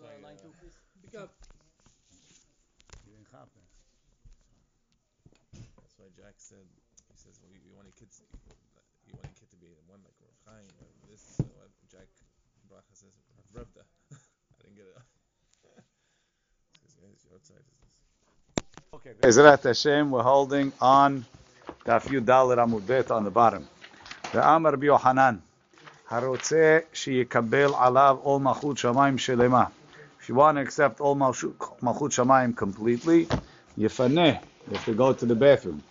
uh, line two, please. Pick up. You didn't happen. That's why Jack said, he says, well, you, you want your kids, you want your kid to be one like Rav Chaim, or this, so uh, Jack Bracha says, Rav Revda. I didn't get it. Because yes, your outside is this. Okay. Bezrat Hashem, we're holding on Daf Yud Dalet Amud Bet on the bottom. ואמר רבי יוחנן, הרוצה שיקבל עליו עול מלכות שמיים שלמה. If you want to accept all Malchut Shamayim completely, Yefaneh, you have to go to the bathroom.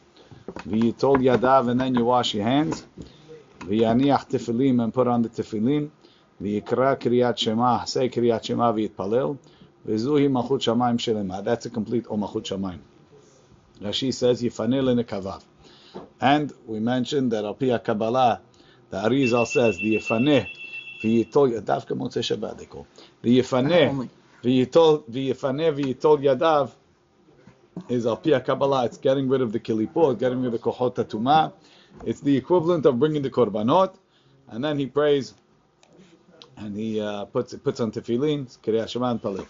V'yitol Yadav, and then you wash your hands. V'yaniach Tefilim, and put on the Tefilim. V'yikra Kriyat Shema, say Kriyat Shema v'yitpalel. V'zuhi Malchut Shamayim Shelema. That's a complete all Malchut Shamayim. Rashi says, Yefaneh lenekavav. And we mentioned that Alpia Kabbalah, the Arizal says, the Yefaneh, the Yefaneh, v'yitol v'Yefaneh v'yitol Yadav is al pi Kabbalah. It's getting rid of the kilipot, getting rid of the kochot tuma. It's the equivalent of bringing the korbanot, and then he prays. And he uh, puts puts on tefillin, Kriyat Shema and Palil.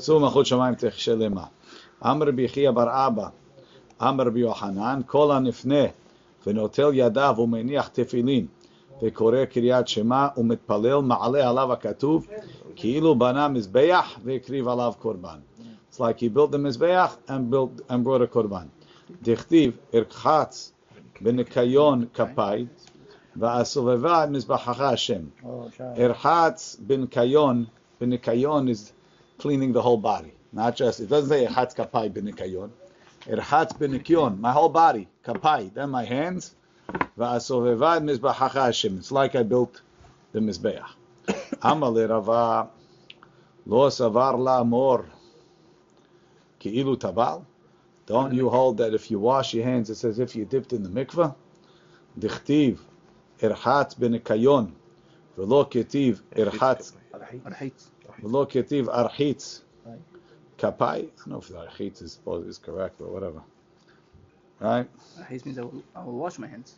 So Machot Shemaim Techshelema. Amr Bichia Bar Abba. אמר רבי יוחנן, כל הנפנה ונוטל ידיו ומניח תפילין וקורא קריאת שמע ומתפלל, מעלה עליו הכתוב, Kiilu bana mizbeach ve'kriv alav korban. It's like he built the mizbeach and built and brought a korban. Dichtiv irchatz b'nikayon kapay, va'asoveva mizbachacha Hashem. Irchatz b'nikayon b'nikayon is cleaning the whole body, not just. It doesn't say irchatz kapay b'nikayon. Irchatz b'nikayon, my whole body, kapay, then my hands. Va'asoveva mizbachacha Hashem. It's like I built the mizbeach. Amale Rava lo savar la mor ki'ilu tabal. Don't you hold that if you wash your hands, it's as if you dipped in the mikveh? Dichtiv irchatz benikayon. V'lo ketiv irchatz. V'lo ketiv architz. Kapai. I don't know if the architz is, is correct or whatever. Right? Architz means I will, I will wash my hands.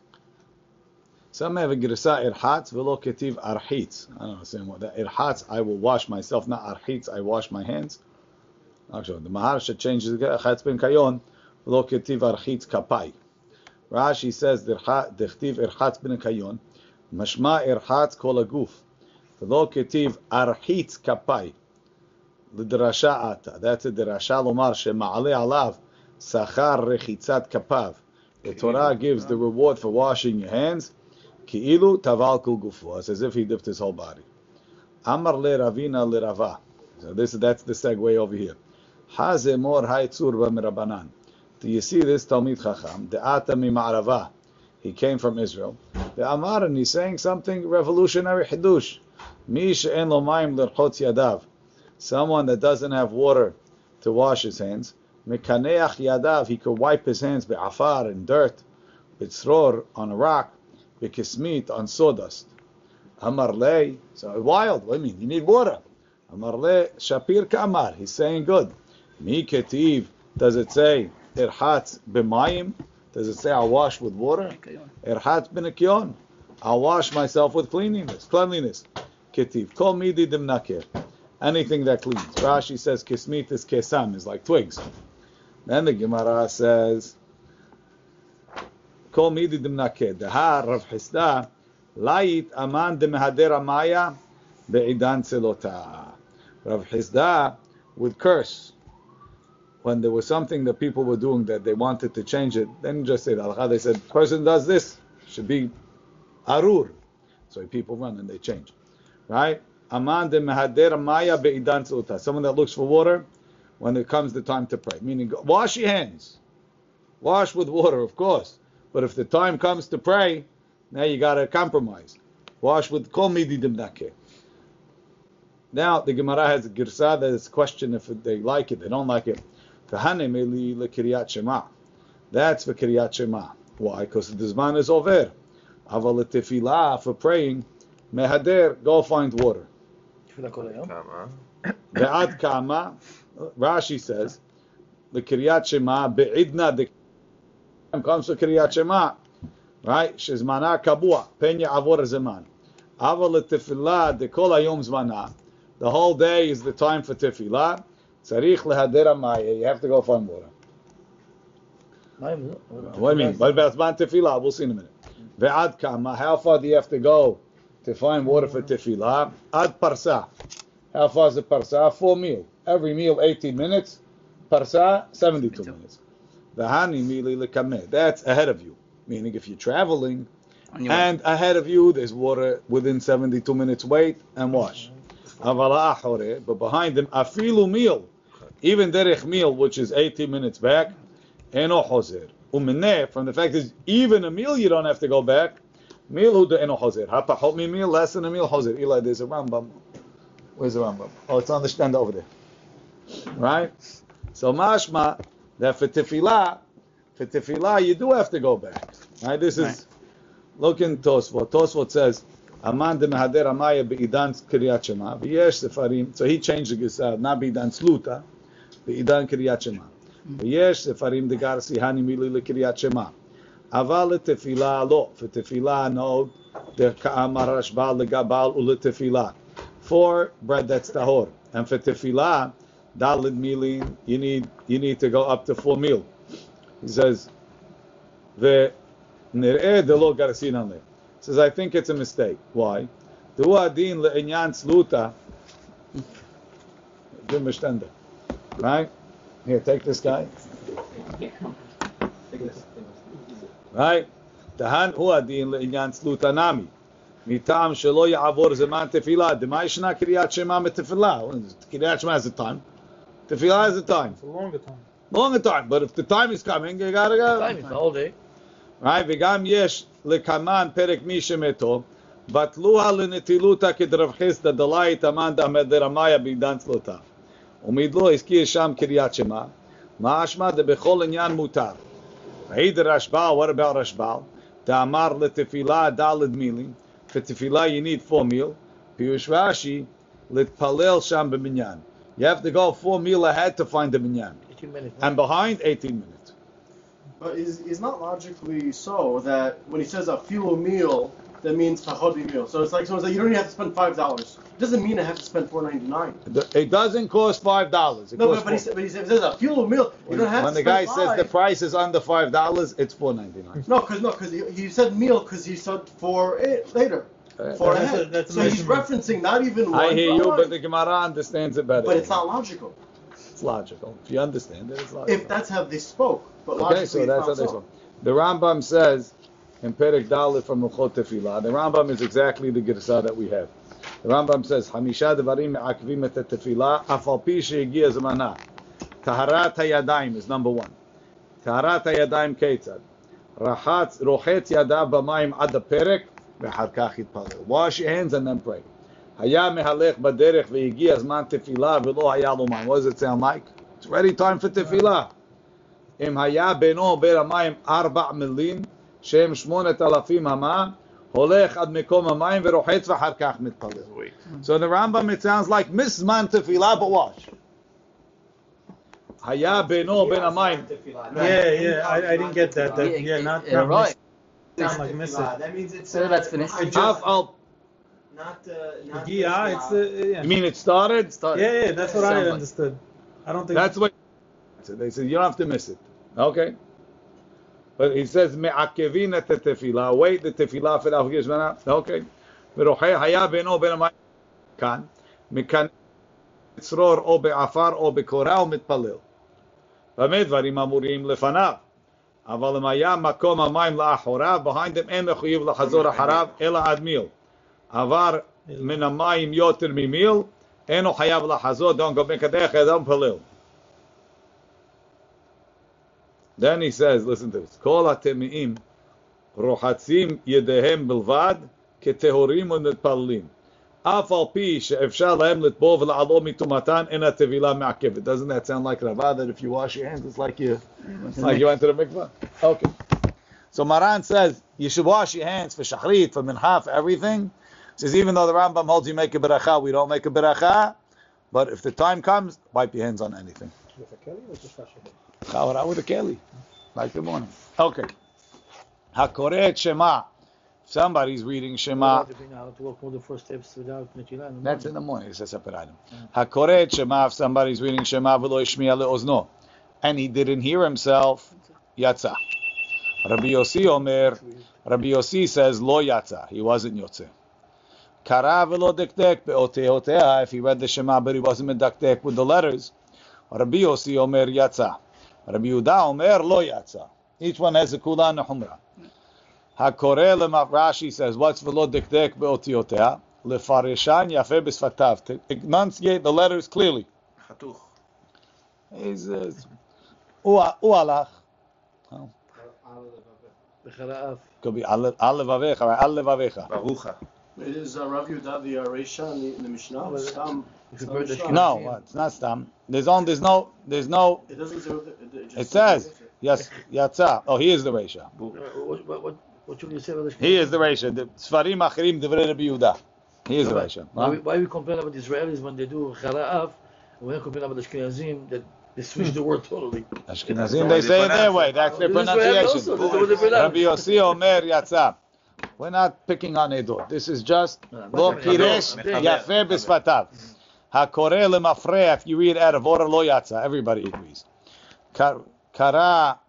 Some have a girsa irhatz velo ketiv arhitz. I don't understand what that irhatz. I will wash myself, not arhitz. I wash my hands. Actually, the Maharsha changes the chatz ben kayon velo ketiv arhitz kapai. Rashi says dechtiv irhatz ben kayon mashma irhatz kol aguf velo ketiv arhitz kapai l'drasha ata. That's a drasha lomar shema'ale alav sachar rechitzat kapav. The Torah gives the reward for washing your hands. Ki'ilu tavalkul gufu. It's as if he dipped his whole body. Amar le ravina le rava. So this that's the segue over here. Haze mor haitzur b'mirabanan. Do you see this Talmid Chacham? The Atami Ma'arava. He came from Israel. The Amar, and he's saying something revolutionary, Hidush. Mish'en lo maim l'rchot yadav. Someone that doesn't have water to wash his hands. Mekaneach yadav. He could wipe his hands be'afar, in dirt. Bitzror, on a rock bikismit on sawdust. Amar le, so wild. What do you mean? You need water. Amar le, shapir kamar. He's saying good. Mi ketiv. Does it say irhatz b'mayim? Does it say I'll wash with water? Irhatz b'nikyon. I'll wash myself with cleanliness, cleanliness. Ketiv. Kol midi dimnakir anything that cleans. Rashi says kismit is kesam, is like twigs. Then the Gemara says, Kol midi dimnakeh, dehar Rav Hisda, lait aman demehader amaya be'idan tzelota. Rav Hisda would curse when there was something that people were doing that they wanted to change it. Then just say that. They said, person does this, should be arur. So people run and they change. Right? Aman de mehader maya be'idan tzuta. Someone that looks for water when it comes the time to pray. Meaning, wash your hands. Wash with water, of course. But if the time comes to pray, now you got to compromise. Wash with kol midi dimnake. Now the Gemara has a girsa that is question if they like it, they don't like it. Kahane meli lekiryat shema. That's for kiryat shema. Why? Because the zman is over. Aval tefillah for praying. Mehader, go find water. Ve'ad kama, Rashi says, the Kiryat Shema, be'idna de comes to Kiryat Shema, right? Shezmana kabua, penya avor zeman. Aval tefillah de kol hayom zmana, the whole day is the time for tefillah. Tzarich lehader maya. You have to go find water. What do you mean? About zman tefillah? We'll see in a minute. Ve'ad kama. How far do you have to go to find water for tefillah? Ad parsa. How far is the parsa? Four meal. Every meal 18 minutes. Parsa 72 minutes. V'hani mili lekameh. That's ahead of you. Meaning if you're traveling On and ahead of you there's water within 72 minutes wait and wash. But behind them afilu meal. Even derech meal which is 18 minutes back. Eno hozer. Umineh, from the fact is even a meal you don't have to go back. Meal hu de eno hozer. Hapahot mi meal, less than a meal hozer. Eli, there's a Rambam. Where's the Rambam? Oh, it's on the stand over there. Right? So mashma, that for tefillah, for tefillah you do have to go back. Right? This is, Right. look in Tosfot. Tosfot says, Aman de mehader amaya be'idan kriyat shema. V'yesh sefarim. So he changed the gesad, not be'idan sluta, be'idan kriyat shema. ויש ספרים דגר סיהני מילי לקריאת שמע. אבל לתפילה לא, ותפילה נהוג כאמר רשב"ל לגבל ולתפילה. For bread that's tahor. And for tefillah, dalid mili, you need, you need to go up to full meal. He says, ונראה דלא גרסינן ליה. He says, I think it's a mistake. Why? דהוא הדין לעניין צלותה, זה משתנדר. Right? Here, take this guy. Right? דהן הוא הדין לעניין צלותה נמי. מטעם שלא יעבור זמן תפילה. דמה ישנה קריאת שמע מתפילה? קריאת שמע is a time. תפילה is a time. It's a longer time. Longer time. But if the time is coming, you gotta go. Time is the whole day. Right? וגם יש לקמן פרק מי שמתו, בטלוה לנטילותא כדרב חסדא דלאי תמן דרמיה בעידן צלותה. ומדלו הזכיר שם קריאת שמע, משמע דבכל עניין מותר. העיד רשב"ל, what about רשב"ל? דאמר לתפילה דלת מילים, for you need four meal, פירוש רש"י, להתפלל שם במניין. You have to go four meal ahead to find the minyan. 18 minutes. And behind, 18 minutes. But is is not logically so that when he says a fuel meal, that means fahodi meal. So it's like someone says you don't even have to spend five dollars. It doesn't mean I have to spend four ninety nine. It doesn't cost five dollars. No, but, but, he said, but he says if there's a fuel meal, you don't have when to the guy spend says the price is under five dollars, it's four ninety nine. No, because no, because he, he said meal because he said for it eh, later, for That's a- that's a so he's referencing not even one. I hear you, but the Gemara understands it better. but it's not logical. It's logical. If you understand it, it's logical. If that's how they spoke, but logically okay, so it's that's not how they so. spoke. The Rambam says in Perek Dalit from Hilchot Tefillah. The Rambam is exactly the Girsa that we have. The Rambam says, Hamisha devarim me'akvim et tefillah, afal pi she'egia zamana. Taharat hayadayim is number one. Taharat hayadayim ketzad. Rachatz, rochetz yadav b'mayim ad perek, ve'char kach yitpalel. Wash your hands and then pray. היה מהלך בדרך והגיע זמן תפילה ולא היה לו מים. What does it sound like? It's ready time for תפילה. אם היה בינו ובין המים ארבע מילים, שהם שמונת אלפים אמה, הולך עד מקום המים ורוחץ ואחר כך מתפלל. So in the Rambam it sounds like מזמן תפילה but watch. היה בינו ובין המים. Yeah, yeah, I, I didn't get that. that Yeah, yeah, not, yeah, not right. miss- sound like miss it. That means it's So that's finished. I אף just, על... not uh, not Yeah, it's uh, yeah. You mean it started? Started. yeah, yeah, that's what I Sound like- understood. I don't think That's what so they said. You don't have to miss it. Okay. But he says מעכבים את התפילה, wait the תפילה for להפגיש זמנה. Okay. ורוחה היה בינו ובין המים כאן, מכאן צרור או בעפר או בקורה ומתפלל. במה דברים אמורים לפניו? אבל אם היה מקום המים לאחוריו, behind them אין מחויב לחזור אחריו, אלא עד מיל. עבר מן המים יותר ממיל, אינו חייב לחזור, don't go back הדרך, don't פלל. Then he says, listen to this, כל הטמאים רוחצים ידיהם בלבד כטהורים ומתפללים. אף על פי שאפשר להם לטבול ולעלות מטומאתן, אין הטבילה מעכבת. Doesn't that sound like Rava, that if you wash your hands, it's like you, it's like you went to the mikvah? Okay. So Maran says, you should wash your hands for shachrit, for mincha, for everything. Says, even though the Rambam holds you make a beracha, we don't make a beracha. But if the time comes, wipe your hands on anything. Chawara with a keli. Like the morning. Okay. Hakoret Shema somebody's reading Shema. allowed to be now to walk all the first steps without Netilah in the That's in the morning. It's a separate item. Hakoret Shema. If somebody's reading Shema v'lo yishmiya le'ozno, and he didn't hear himself, yatsa. Rabbi Yossi Omer. Rabbi Yossi says lo yatsa. He wasn't yotze. Kara v'lo dekdek be'oteotea. If he read the Shema but he wasn't medakdek with the letters, Rabbi Yossi Omer yatsa. Rabbi Yehuda Omer lo yatsa. Each one has a kula and a humra. Hakore lemaf Rashi says, what's v'lo dekdek be'otiotea? Lefareshan yafe b'sfatav. To enunciate the letters clearly. Hatuch. Is uh, u u alach. B'chara'af. Could be al al levavecha, right? Al levavecha. Barucha. Is uh, Rav Yehuda the uh, Reisha in the, Mishnah? but- Stam. If Stam burn the Mishnah. No, it's not stam. There's on. There's no. There's no. It doesn't say. what It, just It says yes. Yatsa. Oh, he is the Reisha. Uh, What, what, what, what should you say about the He is the Reisha. The Sfarim Achirim Devrei Rabbi Yehuda. He is the Reisha. Why, Huh? we- why we complain about Israelis when they do Chara'af, we don't complain about the Ashkenazim that they switch the word totally. Ashkenazim, they say it their way. That's their The pronunciation. that's the way they pronounce Rabbi Yossi Omer Yatsa. We're not picking on Edot. This is just ah, Lo no, Piresh no. B'Sfatav. Hakore Lemafre. If you read out of order Lo Yatsa, everybody agrees. Kar- Kara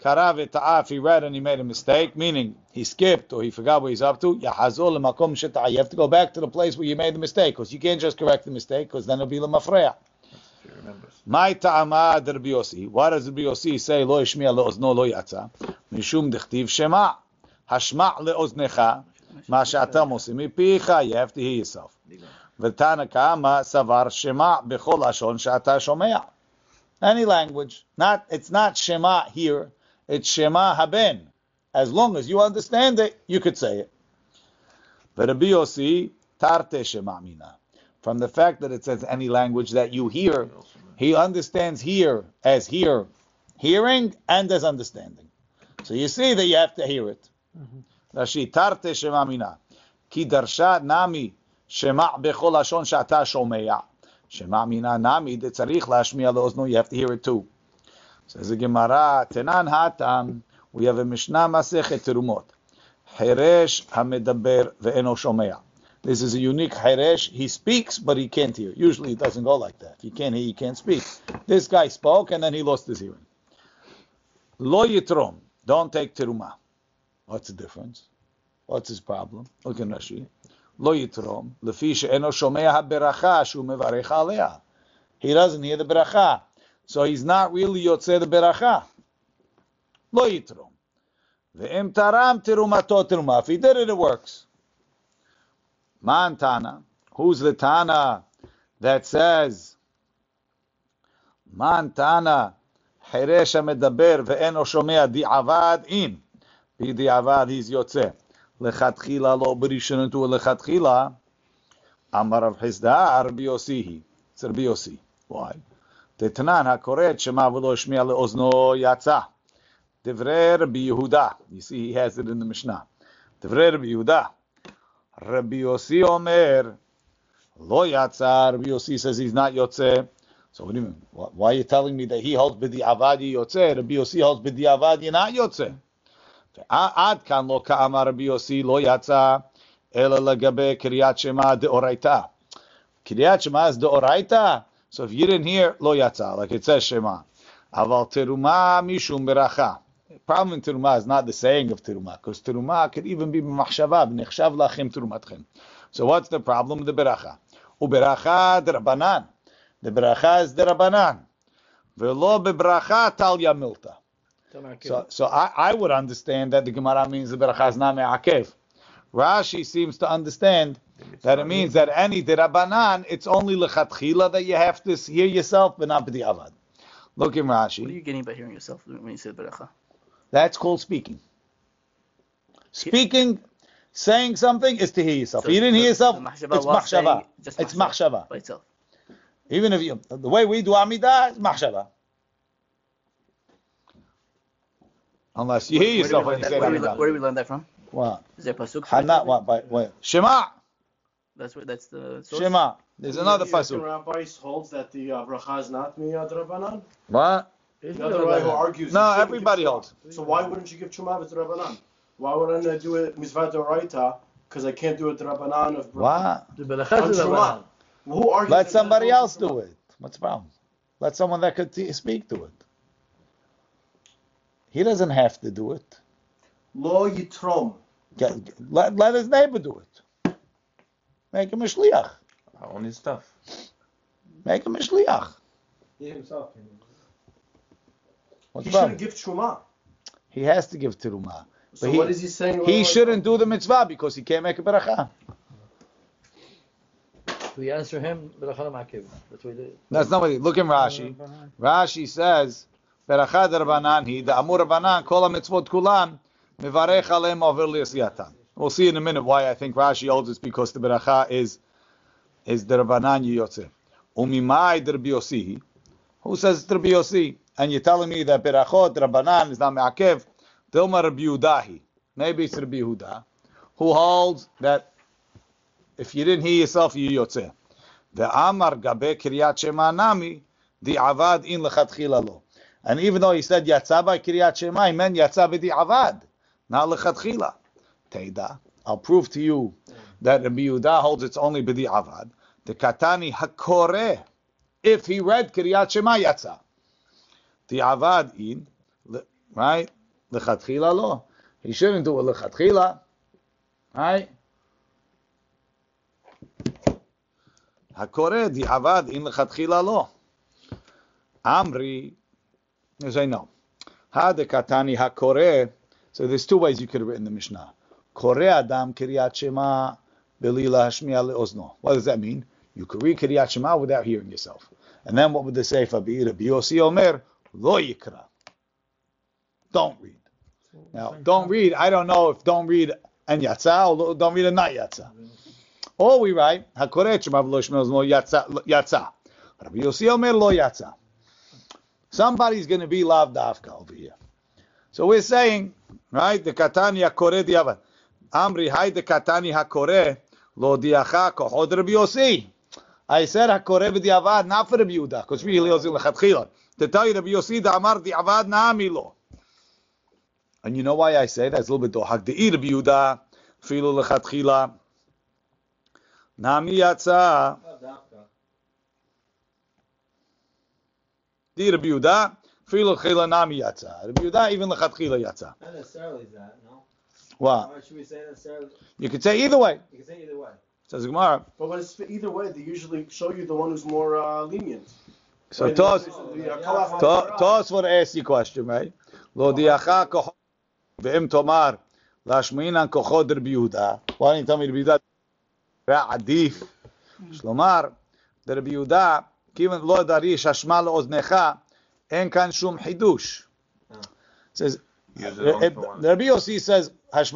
Kara v'ta'a, if he read and he made a mistake, meaning he skipped or he forgot what he's up to, yahazol l'makom sheta'a. You have to go back to the place where you made the mistake, because you can't just correct the mistake, because then it'll be remembers. My ta'ama Rabbi Yossi. Why does Rabbi Yossi say lo yishmiya le'ozno lo yatsa? Mishum dechtiv shema. Hashma' le'oznecha. Ma she'atam osim mipicha. You have to hear yourself. V'tana kama savar shema b'chol lashon she'ata shomea. Any language. Not, it's not shema here. It's shema haben. As long as you understand it, you could say it. But Rabbi Yossi, tarte shema mina. From the fact that it says any language that you hear, he understands here as hear, hearing and as understanding. So you see that you have to hear it. Mm-hmm. Rashi, tarte shema mina. Ki darsha nami shema bechol lashon shata shomea. Shema mina nami de tzarich lashmiya leozno. You have to hear it too. Says the Gemara, tenan hatam. We have a Mishnah Masechet Terumot. Heresh hamedaber ve'eno shomea. This is a unique Heresh. He speaks, but he can't hear. Usually it doesn't go like that. He can't hear, you can't speak. This guy spoke, and then he lost his hearing. Lo yitrom. Don't take teruma. What's the difference? What's his problem? Look in Rashi. Lo yitrom. Lefi she'eno shomea haberacha shu mevarech. He doesn't hear the beracha. So he's not really yotze the beracha. Lo yitrom. Ve'em taram terumato teruma. If he did it, it works. Man Tana. Who's the Tana that says Man Tana חירש המדבר ואינו שומע דיעבד אין. בדיעבד he's יוצא. לכתחילה לא בראשונותו לכתחילה. אמר רב חסדא רבי יוסי היא. זה רבי יוסי. Why? דתנן הקורא את שמע ולא השמיע לאוזנו יצא. דברי רבי יהודה. You see he has it in the Mishnah. דברי רבי יהודה. Rabbi Yossi Omer, Lo Yatzar. Rabbi Yossi says he's not Yotze. So what do you mean? Why, why are you telling me that he holds B'di Avadi Yotze? Rabbi Yossi holds B'di Avadi not Yotze. Ad kan lo ka'amar Rabbi Yossi lo yatsa ela lagabe Kiryat Shema deoraita. Kiryat Shema is deoraita. So if you didn't hear lo yatsa, like it says Shema, aval teruma mishum beracha. problem in teruma is not the saying of teruma, because teruma could even be b'machshava, b'nechshav lachem terumatchem. So what's the problem? With the beracha. Uberacha derabanan. The beracha is derabanan. Velo bebracha tal yamilta. So, so I, I would understand that the Gemara means the beracha is not me'akev. Rashi seems to understand that it means that any derabanan, it's only lechatchila that you have to hear yourself, but not b'di'avad. Look in Rashi. What are you getting by hearing yourself when you say beracha? That's called speaking. Speaking, saying something is to hear yourself. So you didn't the- hear yourself, it's machshava. It's machshava. by itself. Even if you, the way we do Amidah, it's machshava. Unless you hear yourself when you that- say where do we learn- Amidah. Where do we learn that from? What? Is there pasuk? Hana, what? By, wait. Shema. That's where that's the source. Shema. There's another The Ashken pasuk. rabbi holds that the uh, bracha is not miyad rabbanan. What? The other rabbi who argues. No, everybody give holds. So why wouldn't you give chuma if it's rabbanan? Why wouldn't I do it mitzvah doraita? Because I can't do it rabbanan of What? The beracha On. Who argues Let somebody else do it. What's the problem? Let someone that could t- speak to it. He doesn't have to do it. Lo yitrom. Get, let, let his neighbor do it. Make him a shliach. On his stuff. Make him a shliach. He himself can. What's He the problem? shouldn't give truma. He has to give terumah. So But he- what is he saying? He about- shouldn't do the mitzvah because he can't make a beracha. We answer him beracha ma'akev. That's what he did. That's not what he. Look in Rashi. Rashi says, "Beracha derabanan he the amur rabanan kol mitzvot kulan mevarech aleim over li'asiyatan." We'll see in a minute why I think Rashi holds it's because the beracha is is derabanan yiyotze. Umimai derbiosi. Who says it's derbiosi? And you're telling me that berachot derabanan is not me'akev. Dilma Rabbi Yehudahi. Maybe it's Rabbi Yehuda, who holds that if you didn't hear yourself, you The Amar gabe kiryat shema nami, the avad in lechatchila lo. And even though he said yatsa by kiryat shema, he meant yatsa b'di avad, not lechatchila. I'll prove to you that Rabbi Yehuda holds it's only b'di avad. The katani hakore, if he read Kiryat Shema yatsa. The avad in, right? Lechatchila lo. He shouldn't do a lechatchila, right? Hakore the avad in lechatchila lo. Amri, as I know. Ha de katani hakore. So there's two ways you could have written the Mishnah. Kore Adam Kiryat Shema Ozno. What does that mean? You could read Kiryat Shema without hearing yourself. And then what would the Seifa be? Rabbi Yossi Omer, Lo Yikra. Don't read. Now, don't read, I don't know if don't read and yatsa, or don't read and not yatsa. Or we write, HaKoreh Shema V'lo Yatza. yatsa. Rabbi Yossi Omer, Lo yatsa. Somebody's going to be loved Dafka over here. So we're saying, right, the Katanya Kore Diavad. Amri, hai the katani hakore, lo diacha kohod Rabbi Yossi. I said hakore v'diavad, not for Rabbi Yehuda, because was in lechatchila. To tell you Rabbi Yossi, the amar diavad naami lo. And you know why I say that? It's a little bit dohak. The Rabbi Yehuda, filu lechatchila. Nami yatsa. Di Rabbi Yehuda, filu chila nami yatsa. Rabbi Yehuda, even lechatchila yatsa. Not necessarily that, no? What? Or should we say necessarily? You could say either way. You can say either way. Says Gemara. But when it's either way, they usually show you the one who's more uh, lenient. So Right? Tos, The, uh, To- ask you a question, right? Lo diacha kochod ve'im tomar lashminan kochod Rabbi Yehuda. Why don't you tell me Rabbi Yehuda? Ra adif. Shlomar, the Rabbi Yehuda, kiven lo darish hashma le'oznecha, en kan shum hidush. Says, Use it only Eh, for one. the Rabbi Yossi says, Says,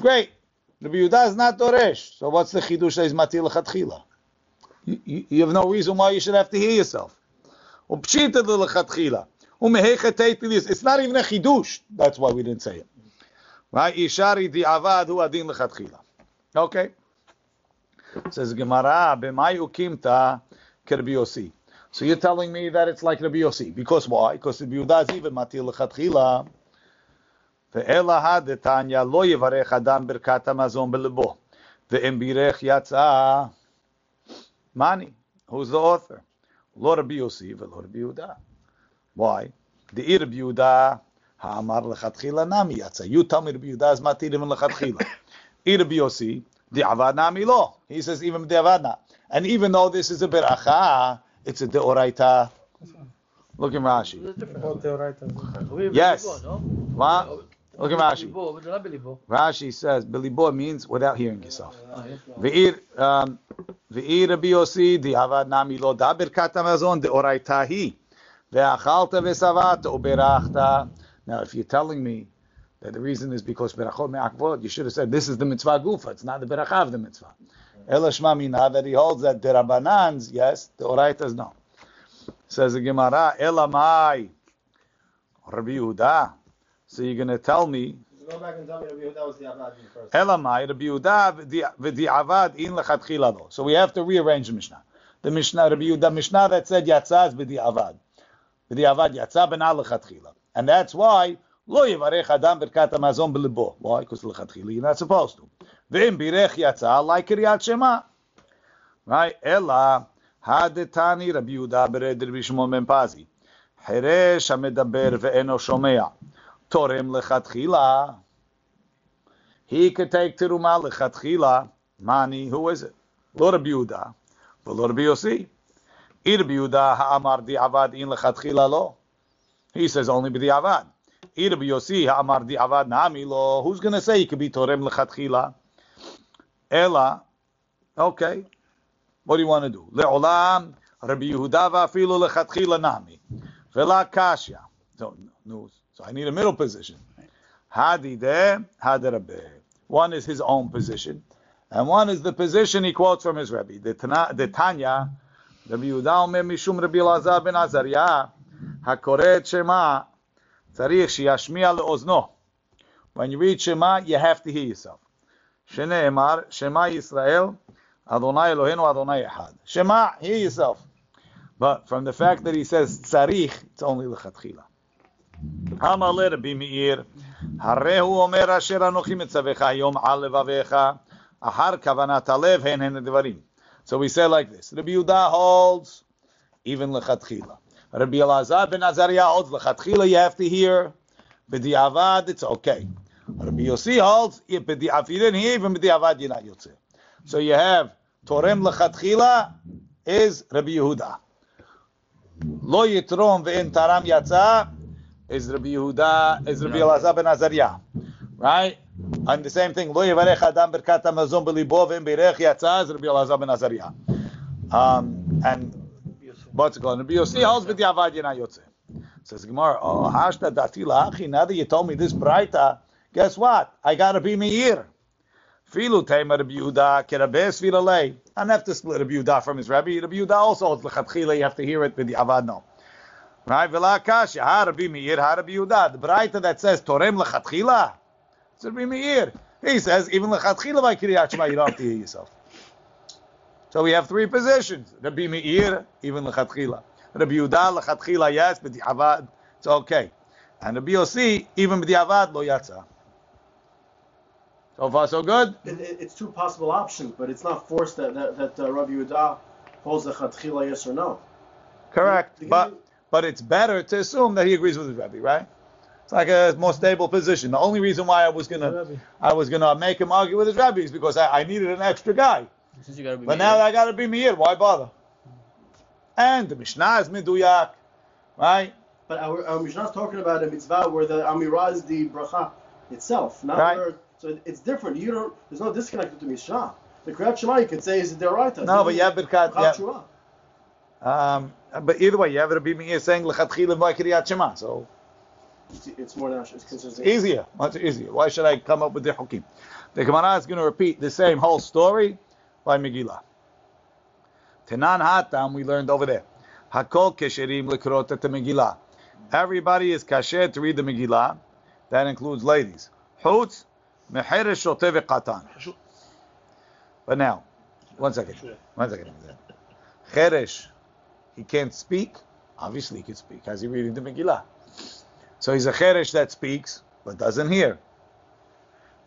great. Rabbi Yehuda is not doresh. So what's the chidush that is matil lechatchila? You, you, have no reason why you should have to hear yourself. It's not even a chidush. That's why we didn't say it. Right? Ishari di avad hu adin lechatchila. Okay. Says Gemara, b'may ukimta kerbi. So you're telling me that it's like Rabbi Yossi. Because why? Because Rabbi Yehuda is even matil lechatchila. ואלא הדתניא לא יברך אדם ברכת המזון בלבו, ואם בירך יצא, money. Who's the author? לא רבי יוסי ולא רבי יהודה. Why? דאי רבי יהודה, האמר לכתחילה נמי יצא. You tell me רבי יהודה is מתיר even לכתחילה. אי רבי יוסי, דעבד נמי לא. He says even דעבד נא. And even though this is a beracha, it's a deoraita. Look in Rashi. It's different. Both deoraita. We- Yes. belibo, no? What? Look at Rashi. Belibo, but not belibo. Rashi says, Bilibo means without hearing yourself. Ve'ir, um, Rabbi Yossi, di'avad nami lo da birkat hamazon de'oraita hi. Ve'achalta ve'savata u'berachta. Now, if you're telling me that the reason is because berachot me'akvot, you should have said, this is the mitzvah gufa, it's not the beracha of the mitzvah. Ela shma mina, that he holds that the rabbanans, yes, the oraitas, no. Says the Gemara, Ela mai, Rabbi Yehuda. So you're going to tell me, Go back and tell me Rabbi Yehuda was the Abad in first. Elamai, Rabbi Yehuda v'di'avad in lechatchila lo. So we have to rearrange the Mishnah. The Mishnah, Rabbi Yehuda, Mishnah that said yatzah is b'di'avad. B'di'avad yatzah b'na lechatchila. And that's why Lo yivarech adam birkat hamazon belibo. Why? Because lechatchila you're not supposed to. Ve'im birech yatsa like Kiryat Shema. Right? Ela hadetani Rabbi Yehuda bered Rabbi Shimon ben Pazi. חירש המדבר ואינו שומע, Torim lechatchila. He could take teruma lechatchila. Mani, who is it? Lord Biuda, but Lord Biosi. Ir Biuda ha'amar di'avad in lechatchila lo. He says only b'di'avad. Ir Biosi ha'amar di'avad na'ami lo. Who's going to say he could be torim lechatchila? Ella, okay. What do you want to do? Le'olam, Rabbi Yehuda va'afilu lechatchila na'ami. Vela kasha. No news so I need a middle position. Hadi de, hadi rabbe. One is his own position, and one is the position he quotes from his Rebbe. The, Tanya, Rabbi Yehuda omer mishum Rabbi Elazar ben Azariah, hakoret shema, tzarich sheyashmiya leozno. When you read Shema, you have to hear yourself. Shneemar, Shema Yisrael, Adonai Eloheinu Adonai Echad. Shema, hear yourself. But from the fact that he says tzarich, it's only lechatchila. Hamaleh Rabbi Meir, הרי omer asher anochi אנוכי hayom al levavecha, ahar kavanat alev hen hen דברים. So we say like this, Rabbi Yehuda holds even lechatchila. Rabbi Elazar ben Azariah holds lechatchila, you have to hear, b'di'avad, it's okay. Rabbi Yossi holds, if you didn't hear, even b'di'avad, you're not yotze. So you have Torem lechatchila is Rabbi Yehuda. Lo yitrom ve'en taram yatza is Rabbi Yehuda, is Rabbi Elazar ben Azariah. Right? And the same thing, lo yivarech adam berkat hamazon belibo ve'en berech yatza is Rabbi Elazar ben Azariah. Um, and what's it called? Rabbi Yossi holds with Yavad Yena Yotze. Says Gemara, oh, hashta dati la'achi, now that you told me this braita, guess what? I gotta be meir. Filu tema Rabbi Yehuda, kerabes filalei. I don't have to split Rabbi Yehuda from his Rabbi. Rabbi Yehuda also holds lechatchila, you have to hear it with the avad no. Right? Vela kasha, ha Rabbi Meir, ha Rabbi Yehuda. The Braita that says Torem lechatchila, it's Rabbi Meir. He says even lechatchila by Kiryat Shema, you don't have to hear yourself. So we have three positions. Rabbi Meir, even lechatchila. Rabbi Yehuda, lechatchila, yes, but the avad, it's okay. And Rabbi Yossi, even with the avad, lo yatsa. So far, so good. It, it, it's two possible options, but it's not forced that that, that uh, Rabbi Yehuda holds the chatchila yes or no. Correct. The- the- But but it's better to assume that he agrees with his Rebbe, right? It's like a more stable position. The only reason why I was gonna I was gonna make him argue with his Rebbe is because I, I needed an extra guy. Since you gotta be But meir. now I gotta be Meir, why bother? And the Mishnah is Miduyak, right? But our, our Mishnah is talking about a mitzvah where the Amirah is the bracha itself, not Right. where, so it's different. You don't. There's no disconnect with the Mishnah. The Kriyat Shema you could say is the deraita. No, but you have Birkat, Chal yeah. Um, but either way, you have Rabbi Meir saying Lechatchila V'Kriyat Shema, so It's, more natural. It's consistent. easier, much easier. Why should I come up with the Hukim? The Gemara is going to repeat the same whole story by Megillah. Tenan Hatam, we learned over there. Hakol Kesherim Lekrot et Megillah. Everybody is kasher to read the Megillah. That includes ladies. Chutz Meheresh Shoteh Ve'Katan. But now, one second. One second. Cheresh, he can't speak. Obviously, he can speak. How's he reading the Megillah? So he's a cheresh that speaks but doesn't hear.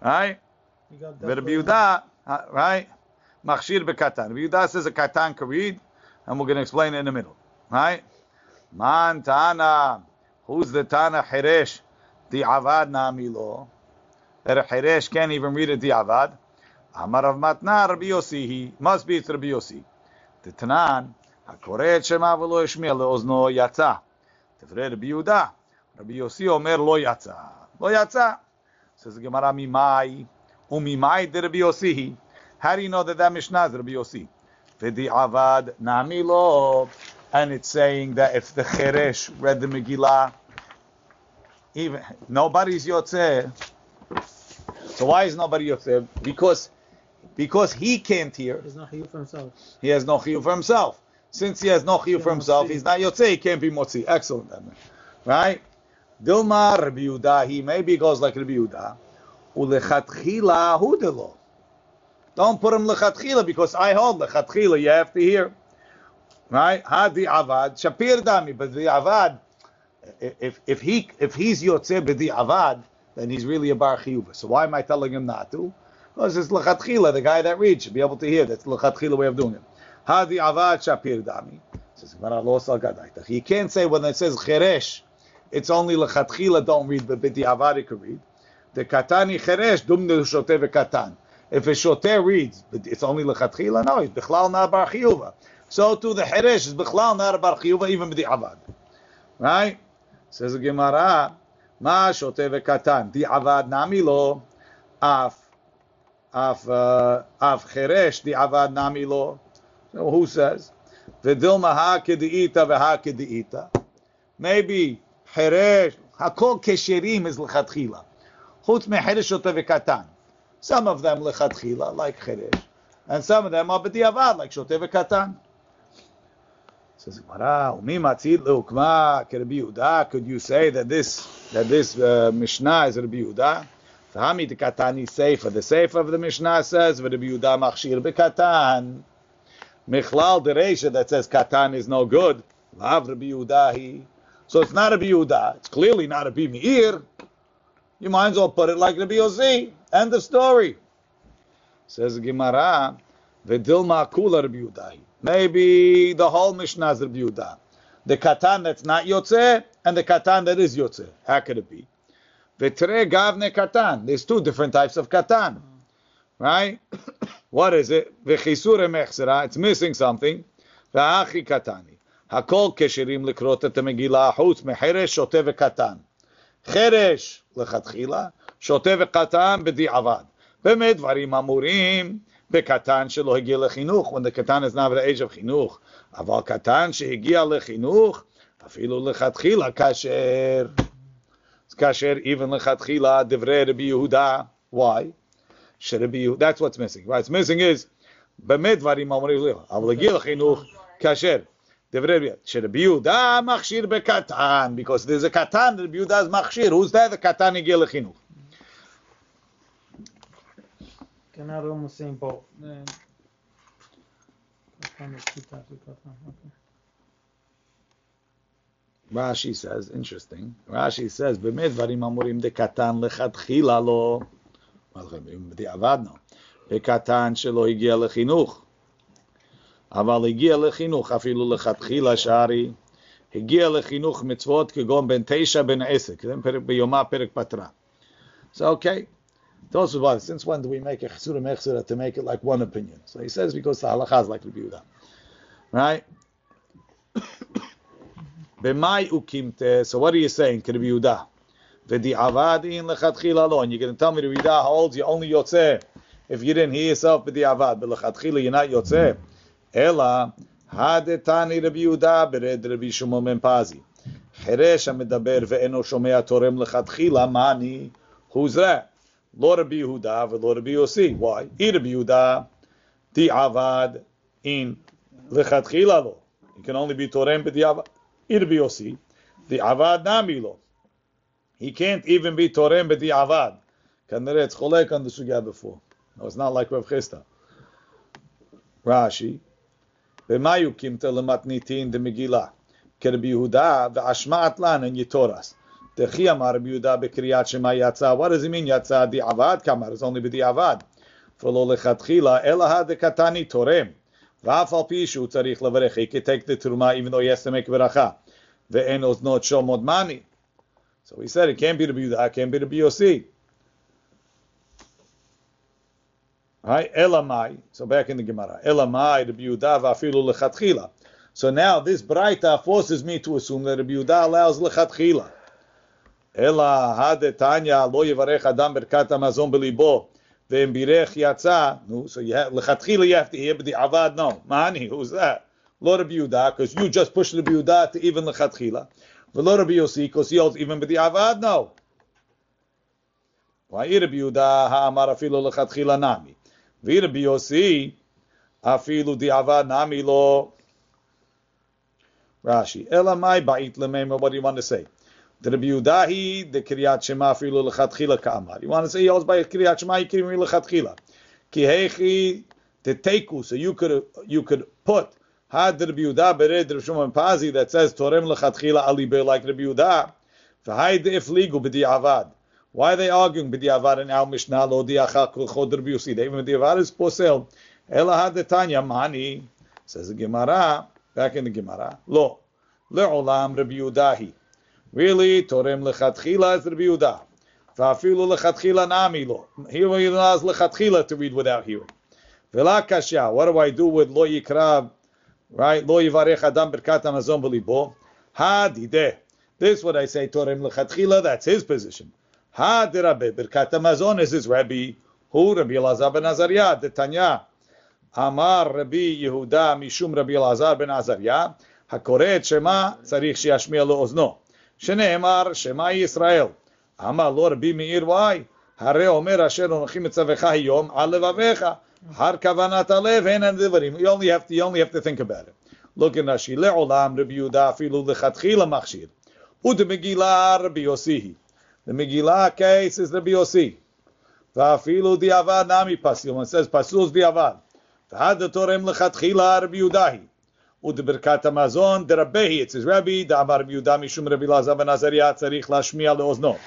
Right? You Rabbi for- Yehuda, uh, right? Machshir bekatan. Rabbi Yehuda says a katan can read, and we're going to explain it in the middle. Right? Man tana. Who's the tana cheresh? The avad namilo. That a cheresh can't even read it the avad. Amar of matna Rabbi Yossi. He must be it's Rabbi Yossi. The tanan. הקורא שמה ולא השמיע לאוזנו יצא. דברי רבי יהודה, רבי יוסי אומר לא יצא. לא יצא. Says the Gemara, ממאי, וממאי דרבי יוסי היא. How do you know that that Mishnah is Rabbi Yossi? ודיעבד נעמי לו. And it's saying that if the Cheresh read the Megillah, even nobody's Yotzeh. So why is nobody Yotzeh? Because because he can't hear. He's not here for himself. He has no chiyuv for himself. Since he has no chiyuv for himself, he's not yotzei. He can't be motzi. Excellent, then. right? Dilma Rabbi Yehuda. He maybe goes like Rabbi Yehuda. Ulechatchila hudelo. Don't put him lechatchila because I hold lechatchila. You have to hear, right? Hadi avad shapir dami, but the avad if if he if he's yotze b'di avad, then he's really a bar chiyuva. So why am I telling him not to? Because it's lechatchila, the guy that reads should be able to hear. That's the lechatchila way of doing it. Hadi avad shapir dami. Says Gemara. He can't say when it says cheresh, it's only lechatchila. Don't read, but b'di avad could read. The katani cheresh dum shoteh v'katan. If a shoteh reads, but it's only lechatchila. No, it's bichlal not bar chiyuva. So to the cheresh is bichlal not a bar chiyuva even b'di avad. Right? Says Gemara, Ma shoteh v'katan. Di avad nami lo. Af. Af. Uh, af cheresh. Di avad nami lo. So who says? V'dilma ha kediita v'ha kediita. Maybe cheresh. Hakol kesherim is lechatchila. Chutz mecheresh shoteh v'katan. Some of them lechatchila, like cheresh. And some of them are b'diavad, like shoteh v'katan. Says Gemara, "Umi matzit leukma Rabbi Yehuda." Could you say that this that this uh, Mishnah is Rabbi Yehuda? Tahami the katani seifa. The seifa of the Mishnah says, "Rabbi Yehuda machshir bekatan." Michlal dereisha that says katan is no good. Lav Rabbi. So it's not a Yehuda. It's clearly not Rabbi Meir. You might as well put it like Rabbi Yossi. End of story. Says Gemara, "V'dilma kula Rabbi Yehuda." Maybe the whole Mishnah is Rabbi. The katan that's not yotze and the katan that is yotze. How could it be? V'tre gavne katan. There's two different types of katan, right? what is it? V'chisure mechsera. It's missing something. V'achi katani. Hakol kesherim likrot et megillah chutz mecheresh shote v'katan. Cheresh lechatchila, shote v'katan b'di'avad. באמת דברים אמורים בקטן שלא הגיע לחינוך, when the קטן is not at the age of חינוך, אבל קטן שהגיע לחינוך, אפילו לכתחילה כאשר, כאשר even לכתחילה דברי רבי יהודה, why? שרבי יהודה, that's what's missing, what's missing is, באמת דברים אמורים, אבל הגיע לחינוך, כאשר, דברי רבי, שרבי יהודה מכשיר בקטן, because there's a קטן, רבי יהודה is מכשיר, who's that? the קטן הגיע לחינוך. They're not on the same boat. Man. Katan is two types of katan. Okay. Rashi says, interesting. Rashi says, באמת דברים אמורים דקטן לכתחילה לא, בדיעבד לא, בקטן שלא הגיע לחינוך. אבל הגיע לחינוך אפילו לכתחילה שערי, הגיע לחינוך מצוות כגון בין תשע בין עסק, זה פרק ביומה פרק פתרה. So okay, those why, since when do we make a chesura mechsura to make it like one opinion? So he says because the halacha is like Rabbi Yehuda, right? B'mai ukimte. So what are you saying, Rabbi Yehuda? V'di avadin lechatchila lo. And you're going to tell me Rabbi Yehuda holds you only yotzeh if you didn't hear yourself b'di avad. But lechatchila you're not yotzeh. Ela hadetani Rabbi Yehuda bered Rabbi Shimon ben Pazi. חירש המדבר ואינו שומע תורם לכתחילה, מה אני? Who's that? לא רבי יהודה ולא רבי יוסי. Why? אי רבי יהודה, די עבד, אין לכתחילה לא. He can only be תורם בדיעבד. אי רבי יוסי, די עבד נמי לא. he can't even be Torem Bedi Avad. Kanere, it's Cholek on the Sugya before. No, it's not like Rav Chisda. Rashi. Bemayu kimta lematnitin de Megillah. Kerbi Yehuda ve'ashmat lan en Yitoras. Techiamar amar Rabbi Yehuda bekriyat shema. What does he mean yatsa The Avad kamar? It's only Bedi Avad. Falo lechatchila elaha de katani Torem. ואף על פי שהוא צריך לברך, he can take the תרומה, even though he has to make ברכה. ואין אוזנות שומעות מאני. So he said it can't be רבי יהודה, it can't be רבי יוסי. Right? Elamai. So back in the Gemara. Elamai, Rabbi Yehuda, va'afilu lechatchila. So now this Braita forces me to assume that Rabbi Yehuda allows lechatchila. Ela hadetanya lo yivarech adam berkat hamazon belibo ve'em birech yatsa. No, so you have lechatchila you have to hear, but the avad no. Mani, who's that? Lo Rabbi Yehuda, because you just push Rabbi Yehuda to even lechatchila. V'lo Rabbi Yossi, he holds even but the avad no. Why Rabbi Yehuda ha'amar afilu lechatchila nami. V'Rabbi Yossi afilu di'avad nami lo. Rashi. Ela mai ba'it lemema. What do you want to say? The Rabbi Yudahi, the Kiryat Shema afilu lechatchila ka'amar. You want to say he holds by Kiryat Shema, you can lechatchila. Ki hechi the teku. So you could you could put Had Rabbi Yehuda bered Rav Shimon Pazi that says Torem lechatchila alibe like Rabbi Yehuda. V'hai de'ifligu b'di'avad. Why are they arguing b'di'avad in our Mishnah lo di'acha kol chod Rabbi Yossi? Even b'di'avad is posel. Ela had the Tanya mani. Says the Gemara, back in the Gemara. Lo. Le'olam Rabbi Yehudahi. Really, Torem lechatchila is Rabbi Yehuda. Va'afilu lechatchila nami lo. Here we allows lechatchila to read without hearing. V'la kashya. What do I do with lo yikra? Right? Lo yivarech adam berkat hamazon b'libo. Ha dideh. This is what I say, Torem lechatchila. That's his position. Ha dirabe berkat hamazon is his Rabbi. Who Rabbi Elazar ben Azariah, the Tanya. Amar Rabbi Yehuda mishum Rabbi Elazar ben Azariah. הקורא את שמע צריך שישמיע לאוזנו. שנאמר שמע ישראל. אמר לו רבי מאיר וואי, הרי אומר אשר אנוכי מצווך היום על לבביך, Har kavanat alev hein and divarim. You only have to you only have to think about it. Look in Rashi le'olam Rabbi Yehuda afilu lechatchila machshir. U de Megillah Rabbi Yosihi. The Megillah case is Rabbi Yossi. Va'afilu diavad nami pasul. It says pasul is diavad. V'had Torah lechatchila Rabbi Yehudahi. U de berkat hamazon de Rabbehi. It says Rabbi da'amar Rabbi Yehuda mishum Rabbi Lazar ben Azariah tzarich lashmiya le'ozno.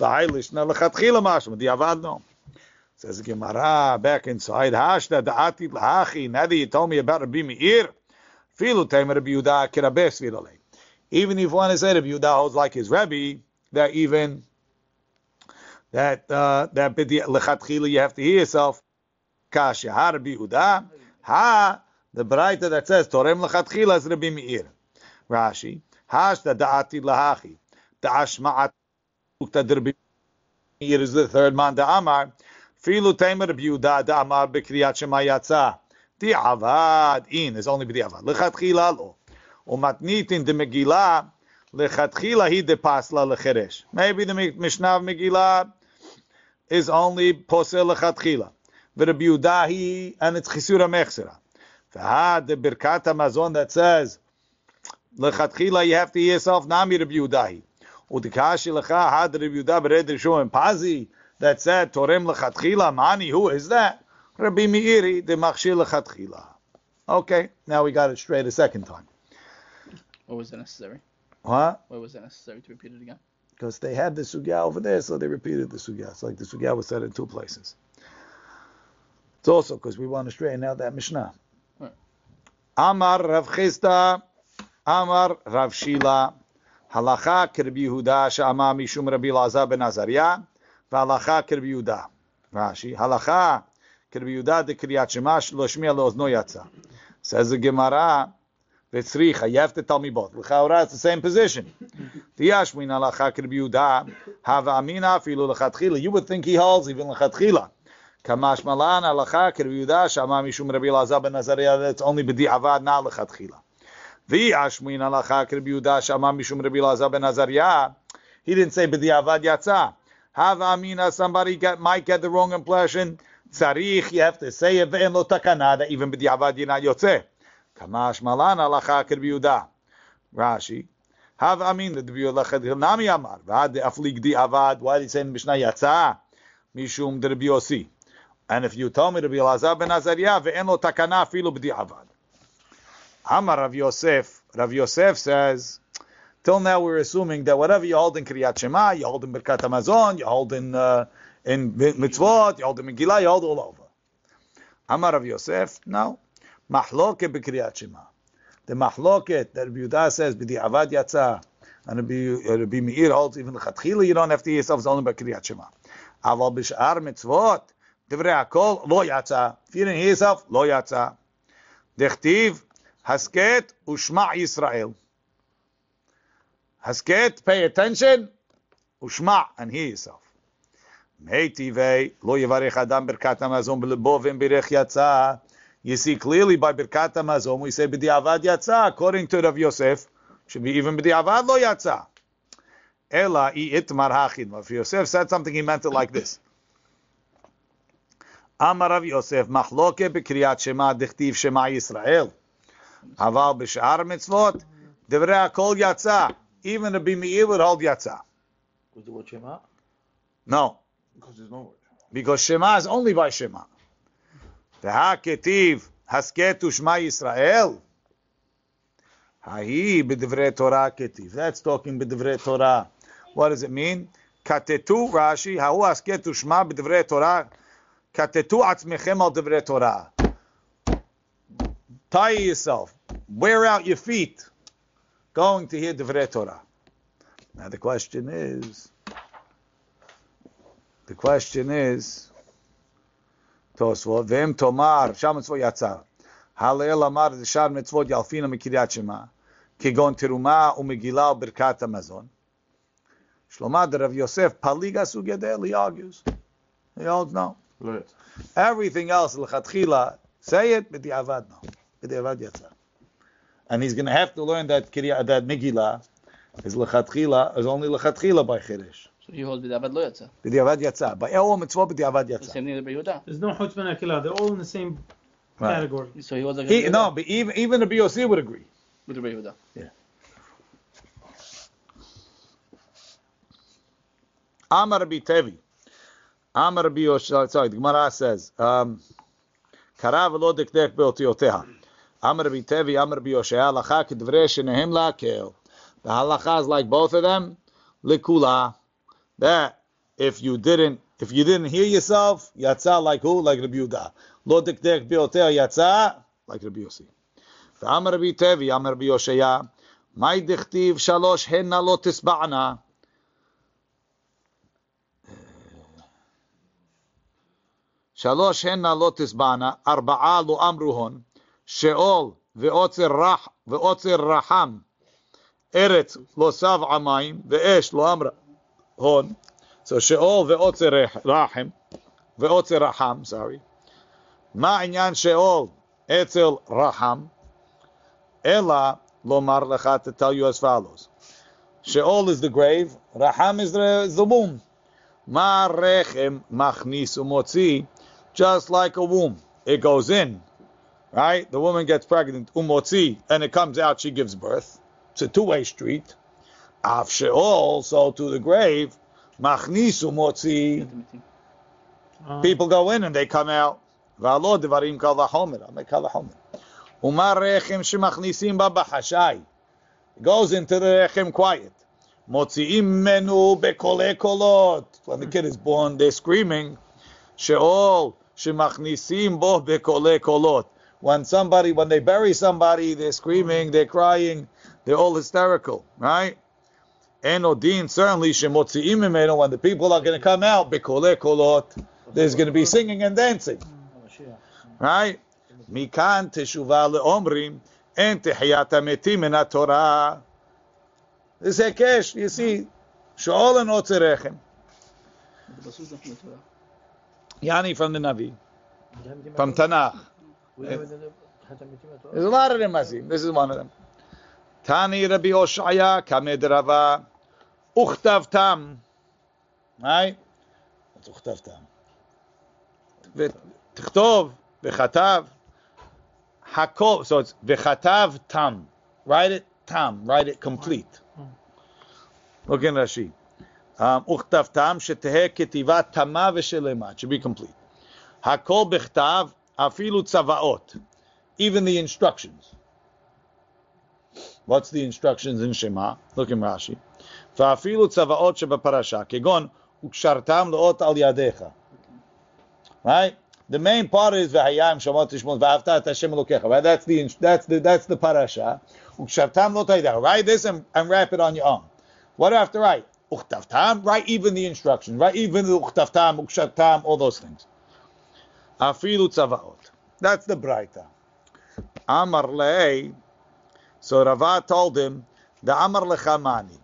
V'hai lishna lechatchila mashum diavad no. Says Gemara back inside, Hashda da'ati lahachi, now that you told me about Rabbi Meir, filu taim Rabbi Yehuda kirabe svirale. Even if one is Rabbi Yehuda holds like his Rabbi, that even that uh, that lechatchila you have to hear yourself. Kasha ha Rabbi Yehuda ha the Braita that says Torem lechatchila is Rabbi Meir. Rashi hashda da'ati lahachi da'ashma'at ukta Rabbi Meir is the third man da'amar filu taim Rabbi Yehuda da'amar b'kriyat shema yatsa di'avad in is only b'di'avad lechatchila lo umatnitin de Megillah lechatchila he de pasla lecheresh maybe the Mishnah of Megillah is only posel lechatchila. V'Rabbi Yehuda and it's chisura mechsera. V'had the birkat hamazon that says lechatchila you have to hear yourself nami Rabbi Yehuda. Udikashi lecha had Rabbi Yehuda bered Rishon Pazi that said torem lechatchila mani. Who is that? Rabbi Meiri the machshir lechatchila. Okay, now we got it straight a second time. Or was it necessary? What? Why was it necessary to repeat it again? because they had the sugya over there, so they repeated the sugya. It's like the sugya was said in two places. It's also because we want to straighten out that Mishnah. Right. Amar Rav Chisda, Amar Rav Shila, Halacha Kirbi Yehuda Shama Mishum Rabbi Lazar ben Azariah, Rashi, Halacha Kirbi Yehuda de Kriyat Shema Lo Shmiya Lo Ozno Yatza. Says the Gemara, V'tzricha, you have to tell me both. L'chaura, it's the same position. Tiyashmin alacha Rabbi Yehuda, hava amina afilu lechatchila. You would think he holds even lechatchila. Kamash malan alacha Rabbi Yehuda, shama mishum Rabbi Elazar ben Azariah, that's only b'di avad, not lechatchila. V'yashmin alacha Rabbi Yehuda, shama mishum Rabbi Elazar ben Azariah. He didn't say b'di avad Hava amina, somebody get, might get the wrong impression. Tzarich, you have to say it, ve'en lo takana, that even b'di avad you're not yotzeh. Kamash malan alacha Rabbi Yehuda. Rashi. Have amin the Rabbi Yehuda nami amar. V'ad aflig di avad. Why did he say in Mishnah yatsa? Mishum de Rabbi Yossi. And if you tell me Rabbi Elazar ben Azariah ve'en lo takana filu b'di avad. Amar Rav Yosef. Rav Yosef says. Till now we're assuming that whatever you hold in Kriyat Shema, you hold in Birkat Hamazon, you hold in uh, in mitzvot, you hold in Megillah, you hold all over. Amar Rav Yosef, no. Mahloke b'Kriyat Shema. The mahloket that Rabbi Yehuda says b'di avad yatsa, and Rabbi, Rabbi Meir holds even the chatchila, you don't have to yourself only by Kriyat Shema. Aval b'shar mitzvot, divrei hakol lo yatsa. If you didn't hear yourself, lo yatsa. Dechtiv hasket ushma Yisrael. Hasket, pay attention, ushma and hear yourself. Yatsa. You see clearly by Birkat Hamazon, we say B'di'avad Yatza, according to Rav Yosef, should be even B'di'avad Lo Yatza. Ela i itmar hachid. Rav Yosef said something, he meant it like this. Amar Rav Yosef, machloke b'kriyat Shema dichtiv Shema Yisrael. Aval b'shar mitzvot, devrei hakol Yatza Even Rabbi Meir would hold Yatza. With the word Shema? No, Because there's no word. because Shema is only by Shema. והכתיב הסכת ושמע ישראל, Hahi b'divrei Torah ketiv. That's talking b'divrei Torah. What does it mean? Katetu Rashi, ha'u asketu shma b'divrei Torah. Katetu atzmechem al divrei Torah. Tie yourself. Wear out your feet. going to hear Divrei Torah. Now the question is, the question is, Tosvo Vem Tomar, Shal Mitzvot Yatzar, Halel Amar, Shal Mitzvot Yalfina Mikiryat Shema, Kigon Teruma Umegila Berkat Amazon. Shlomo Rav Yosef, Paliga Sugedel, he argues. He holds no. Right. Everything else, L'chatchila, say it, B'di'avad no. B'di'avad Yatzar. And he's going to have to learn that kirya, that Megillah is l'chatchila, is only l'chatchila by Chirish. So he holds b'diavad lo yatsa. B'di'avad yatsa. By all mitzvot, b'di'avad The yatsa. same thing as Yehuda. There's no chutz ben akila. They're all in the same Right. category. So he holds like He, no, but even, even the BOC would agree. With Rabbi Yehuda. Amar Rabbi Tevi. Amar Rabbi Yoshua, sorry, the Gemara says, um, Karav lo dekdek beotioteha. Amar Rabbi Tevi, Amar Rabbi Yoshua, halacha kedvrei shenehem lakel. The halacha is like both of them, likula. That if you didn't, if you didn't hear yourself, yatsa like who? Like Rabbi Yehuda. Lo dekdek beoteh yatsa like Rabbi Yossi. ואמר רבי תבי, אמר רבי יושע, מאי דכתיב שלוש הנה לא תשבענה. שלוש הנה לא תשבענה, ארבעה לא אמרו הון, שאול ועוצר רח, ועוצר רחם, ארץ לא שבע מים, ואש לא אמרה הון. So שאול ועוצר רח- רחם, ועוצר רחם, sorry. מה העניין שאול אצל רחם? אלא לומר לך to tell you as follows. Sheol is the grave, Raham is the, is the womb. Ma rechem machnis umotzi, just like a womb. It goes in, right? The woman gets pregnant, umotzi, and it comes out, she gives birth. It's a two-way street. Av Sheol, so to the grave, machnis umotzi, Uh, people go in and they come out. V'alo devarim kal v'homer, amay kal v'homer. Umar rechem shemachnisim ba b'chashai. Goes into the rechem quiet. Motziim menu bekole kolot. When the kid is born, they're screaming. Sheol shemachnisim bo bekole kolot when somebody, when they bury somebody, they're screaming, they're crying, they're all hysterical, right? And Odin, certainly, Shemotzi'im when the people are going to come out, Bekoleh Kolot, there's going to be singing and dancing, right? Mikan Teshuvah Le'omrim, and Tehiyat HaMetim Torah. This Hekesh, you see, Sha'ol and Otzerechem. Yani from the Navi, from Tanakh. Eh. There's a lot of them, Masim. This is one of them. Tani Rabbi Oshaya Kamed Rava Uchtav Tam. Right? Uchtav Tam? Tichtov, Vechatav, Hakov. So it's Vechatav Tam. Write it Tam. Write it complete. Look in Rashi. Um, Uchtav Tam, Shetehe Ketiva Tama Veshelema. It should be complete. Hakol Bechtav Tzavaot, even the instructions. What's the instructions in Shema? Look in Rashi. Tzavaot kegon ukshartam lo'ot al yadecha. Right? The main part is v'hayam shemot tishmon v'avta Hashem. Right? That's the that's the that's the parasha. Ukshartam. Write this and, and wrap it on your own. What do I have to write? Uchtavtam. Write even the instructions. Write even the uchtavtam, ukshartam, all those things. Afilu tzavaot. That's the braita. Amar lei. So Rava told him the Amar lechamani.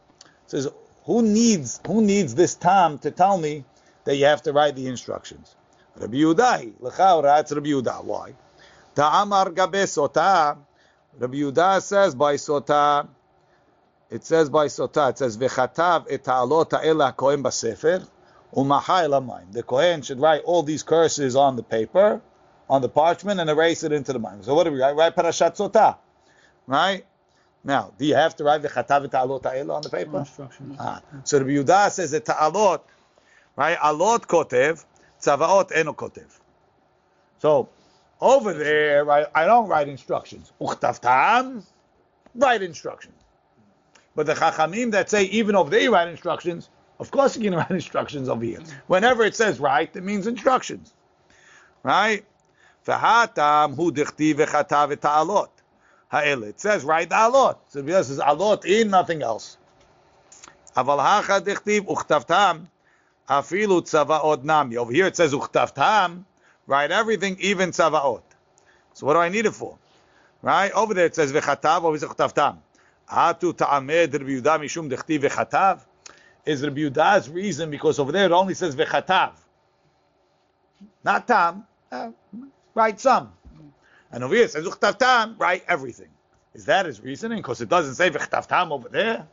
Says who needs who needs this time to tell me that you have to write the instructions? Rabbi Yudai, L'chaura, it's Rabbi Yudah. Why? Ta'amar gabe sota. Rabbi Yudah says by sota. It says by sota. It says v'chatav et ta'alot ha'ela kohen b'sefer The kohen should write all these curses on the paper, on the parchment, and erase it into the mayim. So what do we write? Write parashat sota, right? Now, do you have to write the et ta'alot ha'ela on the paper? instructions. Ah. So the Yudah says that ta'alot, right? Alot kotev, tzavaot eno kotev. So over there, right, I don't write instructions. Uchtavtam, write instructions. But the Chachamim that say even over there you write instructions, of course you write instructions over here. Whenever it says right, it means instructions. Right? V'hatam hu dichti v'chatav v'ta'alot. Ha'ele. It says write the alot. So it says alot in nothing else. Aval hacha dichtiv uchtavtam afilu tzavaot nami. Over here it says uchtavtam. Write everything, even tzavaot. So what do I need it for? Right? Over there it says v'chatav, over here uchtavtam. Atu ta'amed Rabbi Yehuda mishum dichtiv v'chatav. Is Rabbi Yehuda's reason because over there it only says v'chatav. Not tam. Uh, write some. And over here it says uchtavtam, write everything. Is that his reasoning? Because it doesn't say v'chtavtam over there?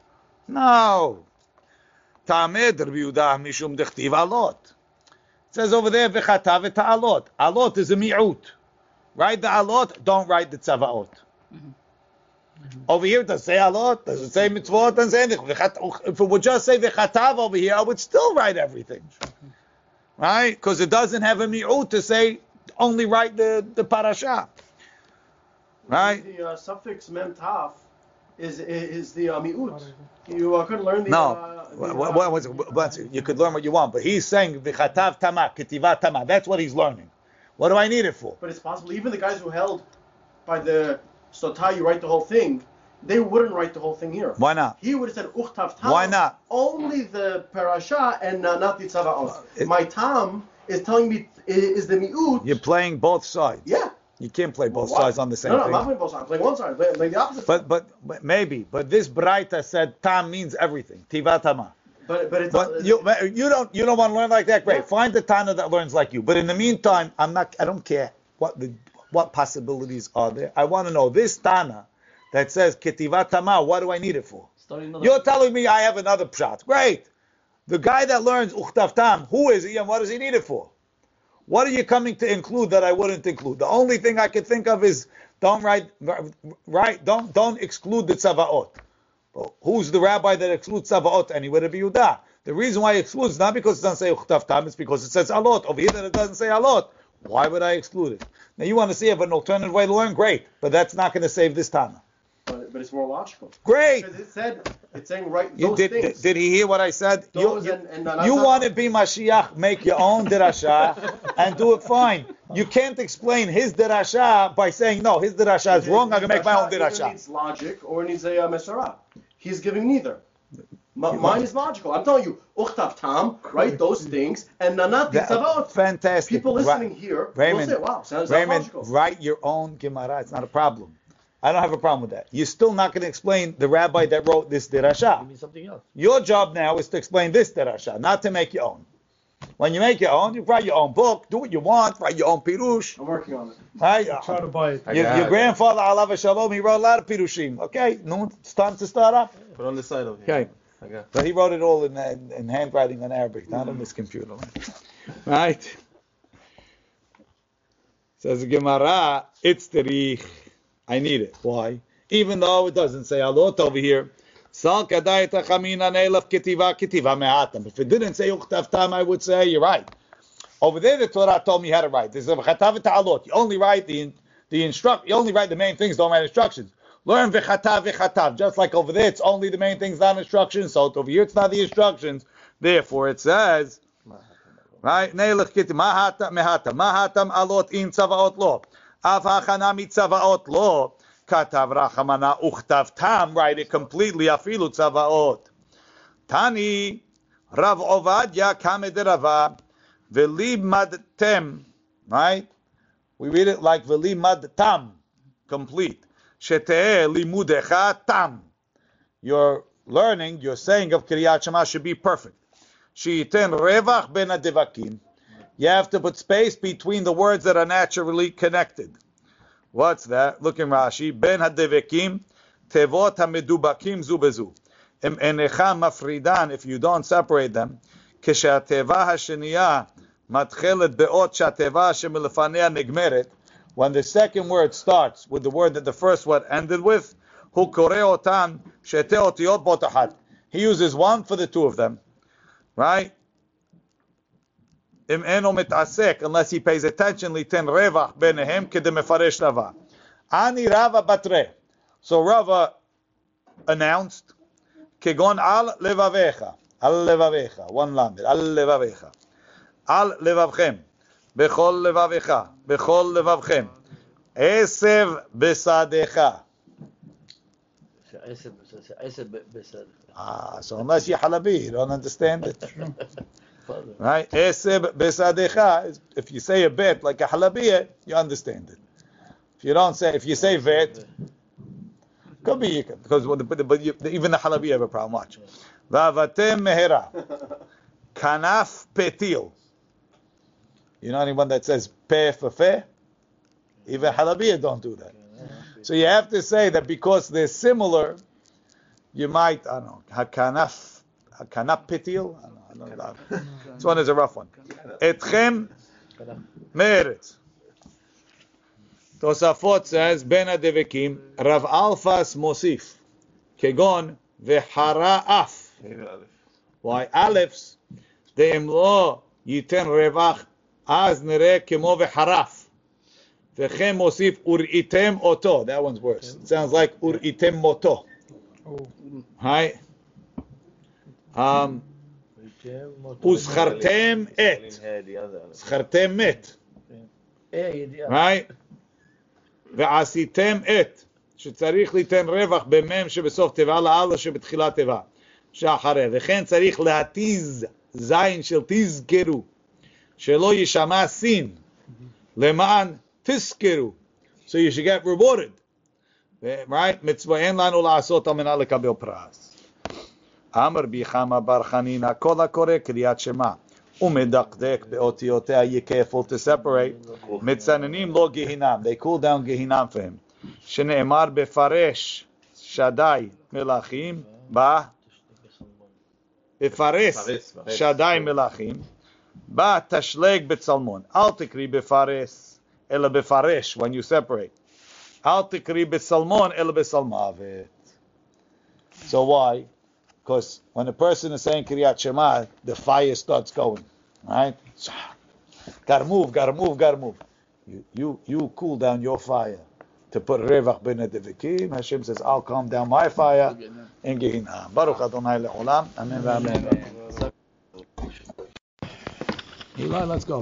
No. Ta'amed Rabbi Yehuda mishum dichtiv alot. It says over there v'chatav v'ta'alot. Alot is a mi'ut. Write the alot, don't write the tzavaot. Over here, it does say alot, does it say mitzvot, doesn't say anything. If it would just say v'chatav over here, I would still write everything. Right? Because it doesn't have a mi'ut to say only write the, the parasha. Right? The uh, suffix mem taf is is the uh, mi'ut. You uh, couldn't learn the. No. Uh, the, What, what, was you could learn what you want, but he's saying v'chatav tama, ketiva tama. That's what he's learning. What do I need it for? But it's possible. Even the guys who held by the sotah, you write the whole thing. They wouldn't write the whole thing here. Why not? He would have said uchtav tam. Why not? Only the parasha and uh, not the tzavaot. It- My tam is telling me is the mi'ut. You're playing both sides. Yeah. You can't play both Why? sides on the same No, no, I'm not playing both sides. I'm playing one side. I'm playing, I'm playing the opposite. But, but but maybe. But this Braita said tam means everything. Tivatama. but but it's But you you don't you don't want to learn like that. Great. Yeah. Find the Tana that learns like you. But in the meantime, I'm not. I don't care what the what possibilities are there. I want to know this Tana that says ketivatama. What do I need it for? You're telling me I have another pshat. Great. The guy that learns uchtavtam, who is he and what does he need it for? What are you coming to include that I wouldn't include? The only thing I could think of is don't write right. Don't don't exclude the tzavaot. Well, who's the rabbi that excludes tzavaot anywhere to be Yehuda? The reason why he excludes is not because it doesn't say uchtavtam, it's because it says alot. Over here it doesn't say alot. Why would I exclude it? Now you want to see if an alternative way to learn, great, but that's not going to save this Tana. but, but it's more logical. Great. Because it said it's saying right You those did, things. did he hear what I said? You, Those you, and- and you want to be Mashiach, make your own dirasha and do it fine. You can't explain his dirasha by saying, no, his dirasha is wrong, I can make my own Either dirasha. needs logic or it needs a uh, mesara. He's giving neither. M- mine is logical. I'm telling you, uchtav tam, write those things, and nanat That- tzavot. fantastic. People Right. listening here Raymond, will say, "Wow, sounds, sounds Raymond, logical." write your own Gemara. It's not a problem. I don't have a problem with that. You're still not going to explain the rabbi that wrote this derasha. Give dirasha. me something else. Your job now is to explain this dirasha, not to make your own. When you make your own, you write your own book, do what you want, write your own pirush. I'm working on it. Right? Try to buy it. Your, your it. grandfather, Allah Shalom, he wrote a lot of pirushim. Okay, no, it's time to start up. Put on the side over here. Okay, Got. but he wrote it all in, in, in handwriting on Arabic, not on this computer. Right? Says Gemara, it's terich. I need it. Why? Even though it doesn't say alot over here. If it didn't say uchtavtam, I would say you're right. Over there, the Torah told me how to write. This is. You only write the the instruct. You only write the main things. Don't write instructions. Learn v'chatav v'chatav. Just like over there, it's only the main things, not instructions. So over here, it's not the instructions. Therefore, it says, right? Neilach kiti mahata mehata mahatam alot in tzavaot lo. Av hachana mitzavaot lo. Katav rachamana uchtav tam. Write it completely. Afilu tzavaot. Tani Rav Ovadia Kamedirava Veli Madtem, right? We read it like Veli Madtam, complete. Sheteh Limudecha Tam. Your learning, your saying of Kriyat Shema should be perfect. Sheiten Revach Ben Adevakim. You have to put space between the words that are naturally connected. What's that? Look in Rashi. Ben Hadevakim, Tevot HaMedubakim Zu Bezu. Im enecha mafridan, if you don't separate them, כשהתיבה השנייה מתחילת באות שהתיבה שמלפניה נגמרת, when the second word starts with the word that the first word ended with, He uses one for the two of them, right? Unless he pays attention, liten revach benehem kedemefaresh rava. Ani rava batre. So Rava announced, kegon al levavecha, al levavecha, one lamed, al levavecha, al levavchem. bechol levavecha, bechol levavchem, esev besadecha. עשב, עשב בסדר. Ah, so unless you're halabi, you don't understand it. תפאדל. Right? Eseb besadecha, is- if you say a bet like a halabiya, you understand it. If you don't say, if you say vet, could be you can, because what the- but, but you, even the halabiya have a problem. Watch. Vavatem mehera, kanaf petil. You know anyone that says pe for fe? Even halabiya don't do that. So you have to say that because they're similar, you might, I don't know, hakanaf, hakanaf petil? I don't know. This one is a rough one. Etchem meretz. Tosafot says, Ben Adevekim, Rav Alfas Mosif, Kegon v'hara af. Why Alephs, de'im lo yiten revach, az nere kemo v'haraf. V'chem Mosif uritem oto. That one's worse. It sounds like uritem moto. Right? Um, וזכרתם את. זכרתם מת. אה, ידיעה. right? ועשיתם את, שצריך ליתן רווח במם שבסוף תיבה לאללה שבתחילת תיבה, שאחרי, וכן צריך להתיז זין של תזכרו, שלא יישמע סין, למען תזכרו, so you should get rewarded, right? מצווה אין לנו לעשות על מנת לקבל פרס. אמר בי חמא בר חנינא, כל הקורא קריאת שמע, ומדקדק באותיותיה, you careful to separate, מצננים לו גיהינם, they cool down גיהינם for him, שנאמר בפרש שדי מלכים, בא, בפרס שדי מלכים, Ba tashleg betzalmon. Al tikri befares. Ela befaresh, when you separate. Al tikri betzalmon, ela betzalmavet. So why? Because when a person is saying Kriyat Shema, the fire starts going. Right? Gotta move, gotta move, gotta move. You, you, you cool down your fire to put Revach ben edivikim. Hashem says, I'll calm down my fire in Baruch Adonai le'olam. Amen. Amen. amen. Eli, let's go.